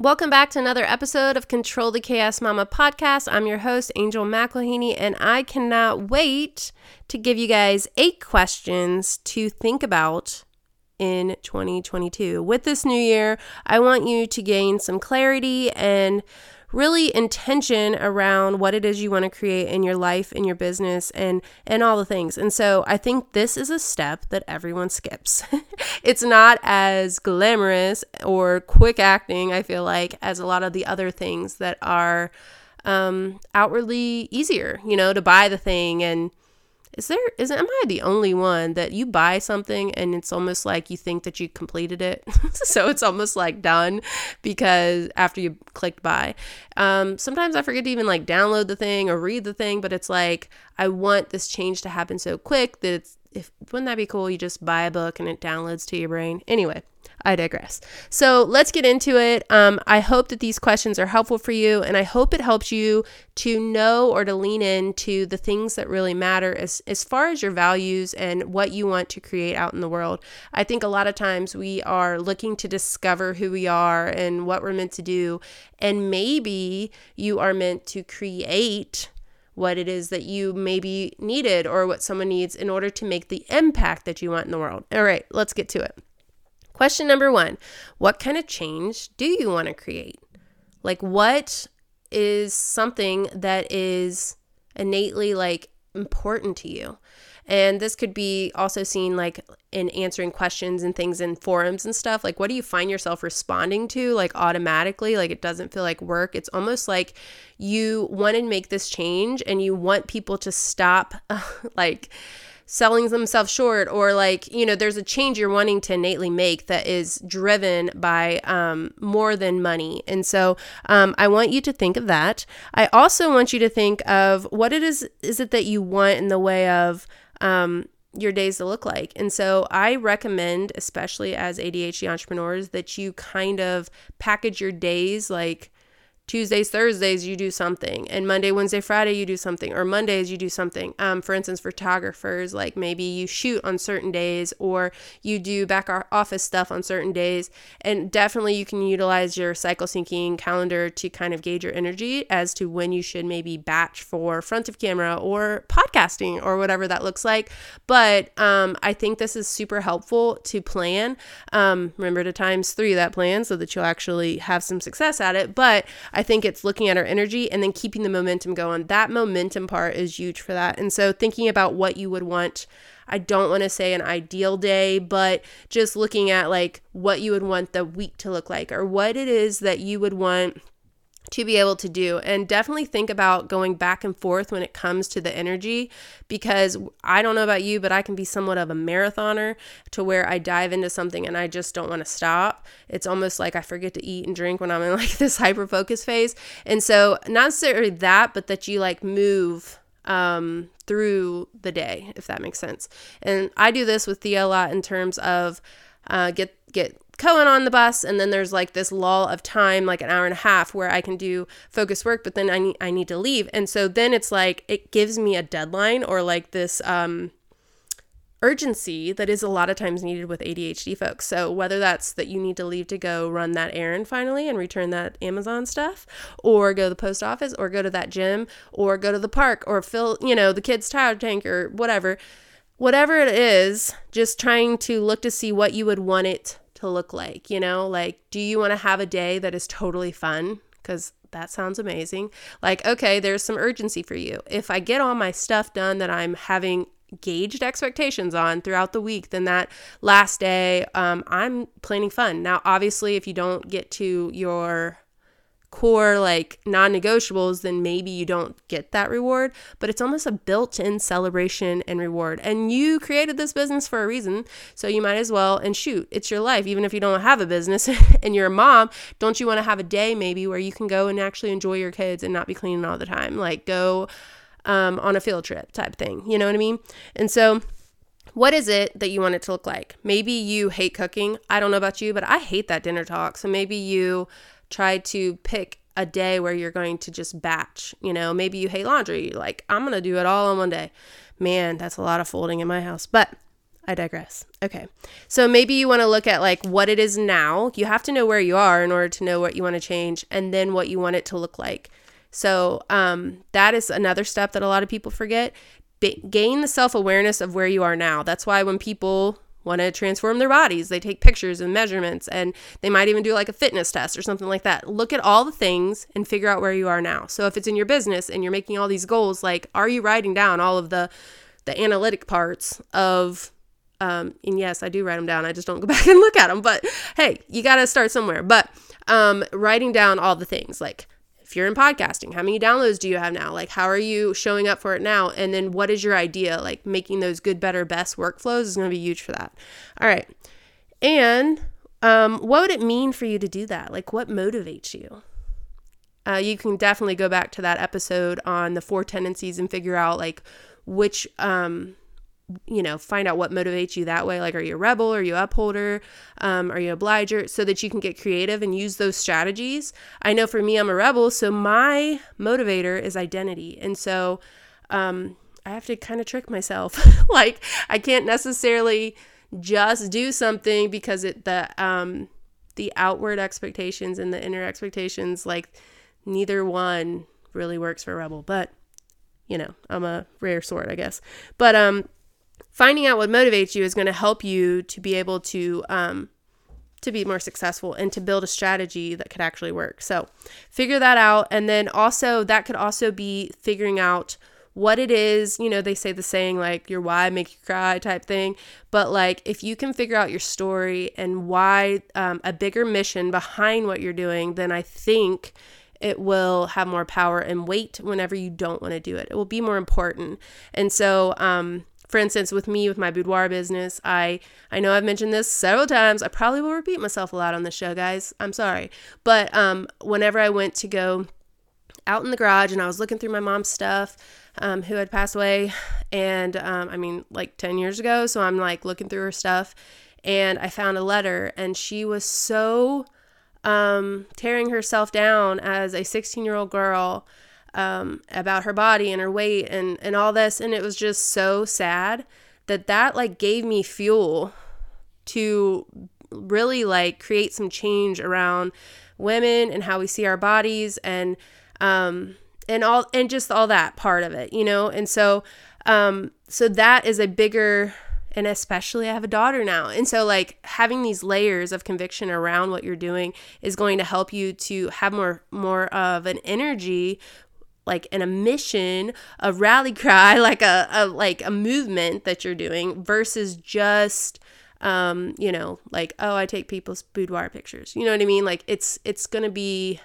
Welcome back to another episode of Control the Chaos Mama podcast. I'm your host, Angel McElhaney, and I cannot wait to give you guys eight questions to think about in 2022. With this new year, I want you to gain some clarity and really intention around what it is you want to create in your life in your business and and all the things. And so i think this is a step that everyone skips. It's not as glamorous or quick acting i feel like as a lot of the other things that are um outwardly easier you know to buy the thing and is there is am I the only one that you buy something and it's almost like you think that you completed it, so it's almost like done because after you clicked buy. Um, sometimes I forget to even like download the thing or read the thing, but it's like I want this change to happen so quick that it's if wouldn't that be cool? You just buy a book and it downloads to your brain. Anyway, I digress. So let's get into it. Um, I hope that these questions are helpful for you, and I hope it helps you to know or to lean into the things that really matter as, as far as your values and what you want to create out in the world. I think a lot of times we are looking to discover who we are and what we're meant to do, and maybe you are meant to create what it is that you maybe needed or what someone needs in order to make the impact that you want in the world. All right, let's get to it. Question number one What kind of change do you want to create? Like, what is something that is innately like important to you? And this could be also seen like in answering questions and things in forums and stuff. Like, what do you find yourself responding to like automatically? Like, it doesn't feel like work. It's almost like you want to make this change and you want people to stop, like, selling themselves short or like you know there's a change you're wanting to innately make that is driven by um, more than money and so um, i want you to think of that i also want you to think of what it is is it that you want in the way of um, your days to look like. And so I recommend, especially as ADHD entrepreneurs, that you kind of package your days like Tuesdays, Thursdays, you do something, and Monday, Wednesday, Friday, you do something, or Mondays, you do something. Um, for instance, photographers, like maybe you shoot on certain days, or you do back office stuff on certain days. And definitely, you can utilize your cycle syncing calendar to kind of gauge your energy as to when you should maybe batch for front of camera or podcasting or whatever that looks like. But um, I think this is super helpful to plan. Um, remember to times three that plan so that you'll actually have some success at it. But think it's looking at our energy and then keeping the momentum going. That momentum part is huge for that. And so thinking about what you would want. I don't want to say an ideal day, but just looking at like what you would want the week to look like or what it is that you would want to be able to do. And definitely think about going back and forth when it comes to the energy because I don't know about you but I can be somewhat of a marathoner to where I dive into something and I just don't want to stop. It's almost like I forget to eat and drink when I'm in like this hyper focus phase. And so not necessarily that but that you like move um, through the day if that makes sense. And I do this with Thea a lot in terms of uh, get get Cohen on the bus, and then there's like this lull of time, like an hour and a half, where I can do focus work, but then I need I need to leave, and so then it's like it gives me a deadline or like this um, urgency that is a lot of times needed with ADHD folks. So whether that's that you need to leave to go run that errand finally and return that Amazon stuff, or go to the post office, or go to that gym, or go to the park, or fill you know the kids' tire tank or whatever. Whatever it is, just trying to look to see what you would want it to look like, you know? Like, do you want to have a day that is totally fun? Because that sounds amazing. Like, okay, there's some urgency for you. If I get all my stuff done that I'm having gauged expectations on throughout the week, then that last day, um, I'm planning fun. Now, obviously, if you don't get to your core like non-negotiables then maybe you don't get that reward but it's almost a built-in celebration and reward and you created this business for a reason so you might as well and shoot it's your life even if you don't have a business and you're a mom don't you want to have a day maybe where you can go and actually enjoy your kids and not be cleaning all the time like go um, on a field trip type thing you know what i mean and so what is it that you want it to look like? Maybe you hate cooking. I don't know about you, but I hate that dinner talk. So maybe you try to pick a day where you're going to just batch. You know, maybe you hate laundry. Like, I'm going to do it all in one day. Man, that's a lot of folding in my house. But I digress. Okay. So maybe you want to look at like what it is now. You have to know where you are in order to know what you want to change and then what you want it to look like. So um, that is another step that a lot of people forget. Ba- gain the self awareness of where you are now. That's why when people want to transform their bodies, they take pictures and measurements and they might even do like a fitness test or something like that. Look at all the things and figure out where you are now. So if it's in your business and you're making all these goals, like are you writing down all of the the analytic parts of um, and yes, I do write them down. I just don't go back and look at them. But hey, you got to start somewhere. But um, writing down all the things like if you're in podcasting, how many downloads do you have now? Like, how are you showing up for it now? And then what is your idea? Like, making those good, better, best workflows is going to be huge for that. All right. And um, what would it mean for you to do that? Like, what motivates you? Uh, you can definitely go back to that episode on the four tendencies and figure out like which um, you know, find out what motivates you that way. Like, are you a rebel? Are you upholder? Um, are you obliger? So that you can get creative and use those strategies. I know for me, I'm a rebel. So my motivator is identity. And so um, I have to kind of trick myself. like, I can't necessarily just do something because it, the, um, the outward expectations and the inner expectations, like, neither one really works for rebel. But, you know, I'm a rare sort, I guess. But, um, finding out what motivates you is going to help you to be able to um, to be more successful and to build a strategy that could actually work. So figure that out, and then also that could also be figuring out what it is. You know, they say the saying like your why make you cry type thing, but like if you can figure out your story and why um, a bigger mission behind what you're doing, then I think it will have more power and weight whenever you don't want to do it. It will be more important. And so, um, for instance, with me with my boudoir business, I I know I've mentioned this several times. I probably will repeat myself a lot on the show, guys. I'm sorry, but um, whenever I went to go out in the garage and I was looking through my mom's stuff, um, who had passed away, and um, I mean like 10 years ago. So I'm like looking through her stuff, and I found a letter, and she was so um, tearing herself down as a 16 year old girl um, about her body and her weight and, and all this. And it was just so sad that that like gave me fuel to really like create some change around women and how we see our bodies and um and all and just all that part of it you know and so um so that is a bigger and especially I have a daughter now. And so like having these layers of conviction around what you're doing is going to help you to have more more of an energy like an a mission, a rally cry, like a, a like a movement that you're doing versus just um, you know, like, oh, I take people's boudoir pictures. You know what I mean? Like it's it's gonna be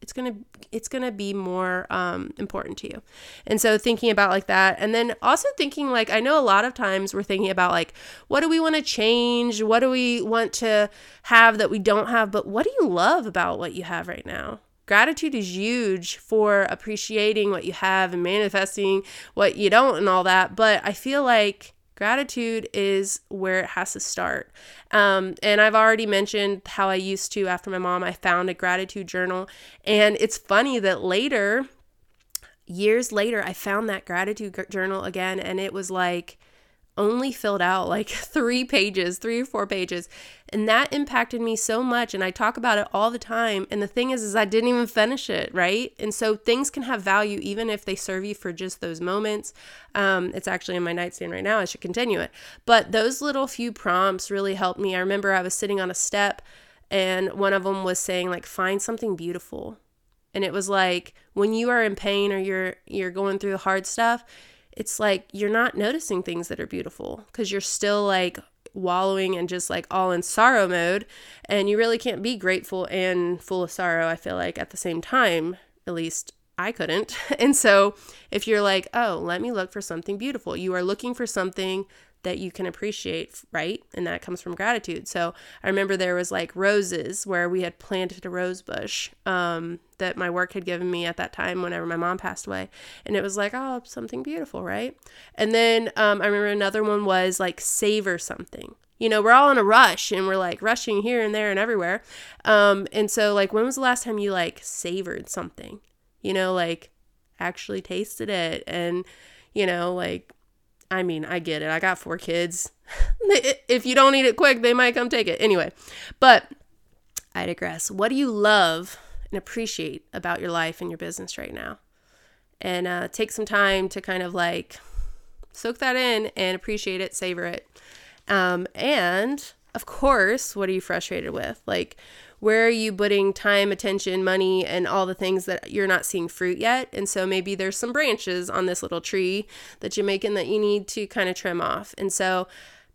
it's gonna it's gonna be more um, important to you and so thinking about like that and then also thinking like i know a lot of times we're thinking about like what do we want to change what do we want to have that we don't have but what do you love about what you have right now Gratitude is huge for appreciating what you have and manifesting what you don't and all that. But I feel like gratitude is where it has to start. Um, and I've already mentioned how I used to, after my mom, I found a gratitude journal. And it's funny that later, years later, I found that gratitude journal again. And it was like, only filled out like three pages, three or four pages. And that impacted me so much. And I talk about it all the time. And the thing is, is I didn't even finish it, right? And so things can have value even if they serve you for just those moments. Um, it's actually in my nightstand right now. I should continue it. But those little few prompts really helped me. I remember I was sitting on a step and one of them was saying, like, find something beautiful. And it was like when you are in pain or you're you're going through hard stuff, it's like you're not noticing things that are beautiful because you're still like wallowing and just like all in sorrow mode. And you really can't be grateful and full of sorrow, I feel like, at the same time. At least I couldn't. And so if you're like, oh, let me look for something beautiful, you are looking for something that you can appreciate, right? And that comes from gratitude. So I remember there was like roses where we had planted a rose bush um, that my work had given me at that time whenever my mom passed away. And it was like, oh, something beautiful, right? And then um, I remember another one was like savor something. You know, we're all in a rush and we're like rushing here and there and everywhere. Um, and so, like, when was the last time you like savored something? You know, like actually tasted it and, you know, like I mean, I get it. I got four kids. if you don't eat it quick, they might come take it. Anyway, but I digress. What do you love and appreciate about your life and your business right now? And uh, take some time to kind of like soak that in and appreciate it, savor it. Um, and of course, what are you frustrated with? Like, where are you putting time, attention, money, and all the things that you're not seeing fruit yet? And so maybe there's some branches on this little tree that you're making that you need to kind of trim off. And so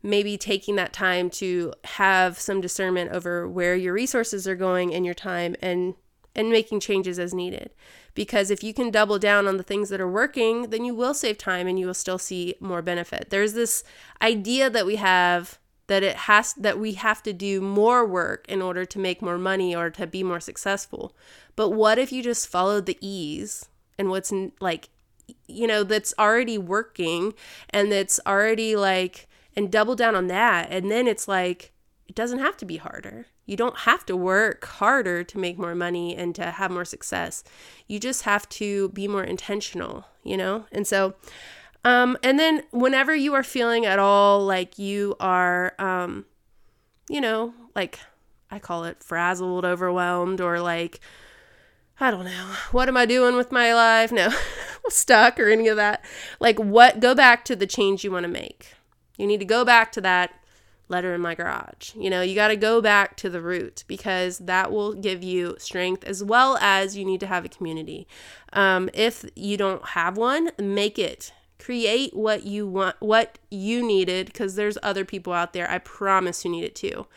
maybe taking that time to have some discernment over where your resources are going and your time and and making changes as needed. Because if you can double down on the things that are working, then you will save time and you will still see more benefit. There's this idea that we have that it has that we have to do more work in order to make more money or to be more successful. But what if you just followed the ease and what's like you know that's already working and that's already like and double down on that and then it's like it doesn't have to be harder. You don't have to work harder to make more money and to have more success. You just have to be more intentional, you know? And so um, and then whenever you are feeling at all like you are, um, you know, like I call it frazzled, overwhelmed, or like, I don't know, what am I doing with my life? No, stuck or any of that. Like, what, go back to the change you want to make. You need to go back to that letter in my garage. You know, you got to go back to the root because that will give you strength as well as you need to have a community. Um, if you don't have one, make it create what you want what you needed because there's other people out there. I promise who need it too.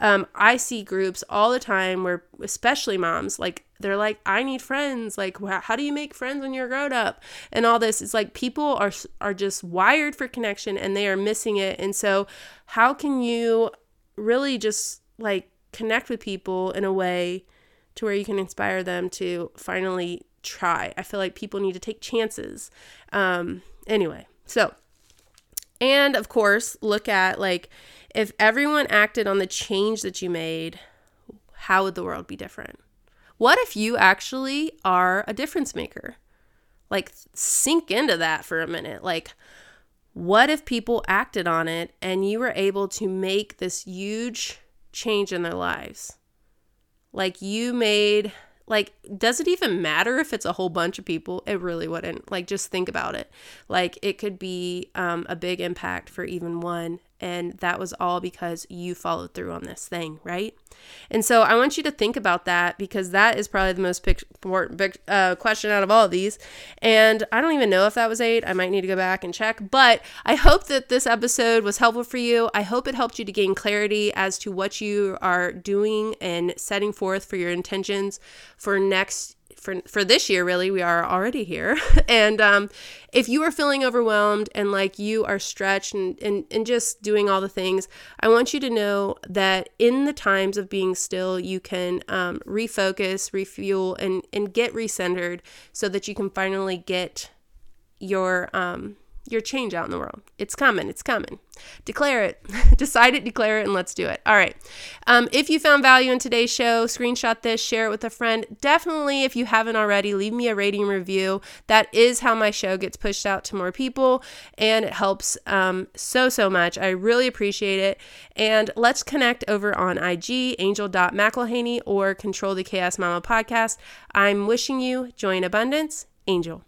Um, i see groups all the time where especially moms like they're like i need friends. Like how do you make friends when you're grown up? And all this. It's like people are are just wired for connection and they are missing it. And so how can you really just like connect with people in a way to where you can inspire them to finally try? I feel like people need to take chances. Um, Anyway, so, and of course, look at like if everyone acted on the change that you made, how would the world be different? What if you actually are a difference maker? Like, sink into that for a minute. Like, what if people acted on it and you were able to make this huge change in their lives? Like, you made like, does it even matter if it's a whole bunch of people? It really wouldn't. Like, just think about it. Like, it could be um, a big impact for even one. And that was all because you followed through on this thing, right? And so I want you to think about that because that is probably the most important uh, question out of all of these. And I don't even know if that was eight. I might need to go back and check. But I hope that this episode was helpful for you. I hope it helped you to gain clarity as to what you are doing and setting forth for your intentions for next for for this year really we are already here. And um, if you are feeling overwhelmed and like you are stretched and, and and just doing all the things i want you to know that in the times of being still you can um, refocus refuel and and get recentered so that you can finally get your um your change out in the world. It's coming. It's coming. Declare it. Decide it, declare it, and let's do it. All right. Um, if you found value in today's show, screenshot this, share it with a friend. Definitely, if you haven't already, leave me a rating review. That is how my show gets pushed out to more people, and it helps um, so, so much. I really appreciate it. And let's connect over on IG, angel.mcelhaney, or Control the Chaos Mama podcast. I'm wishing you joy and abundance. Angel.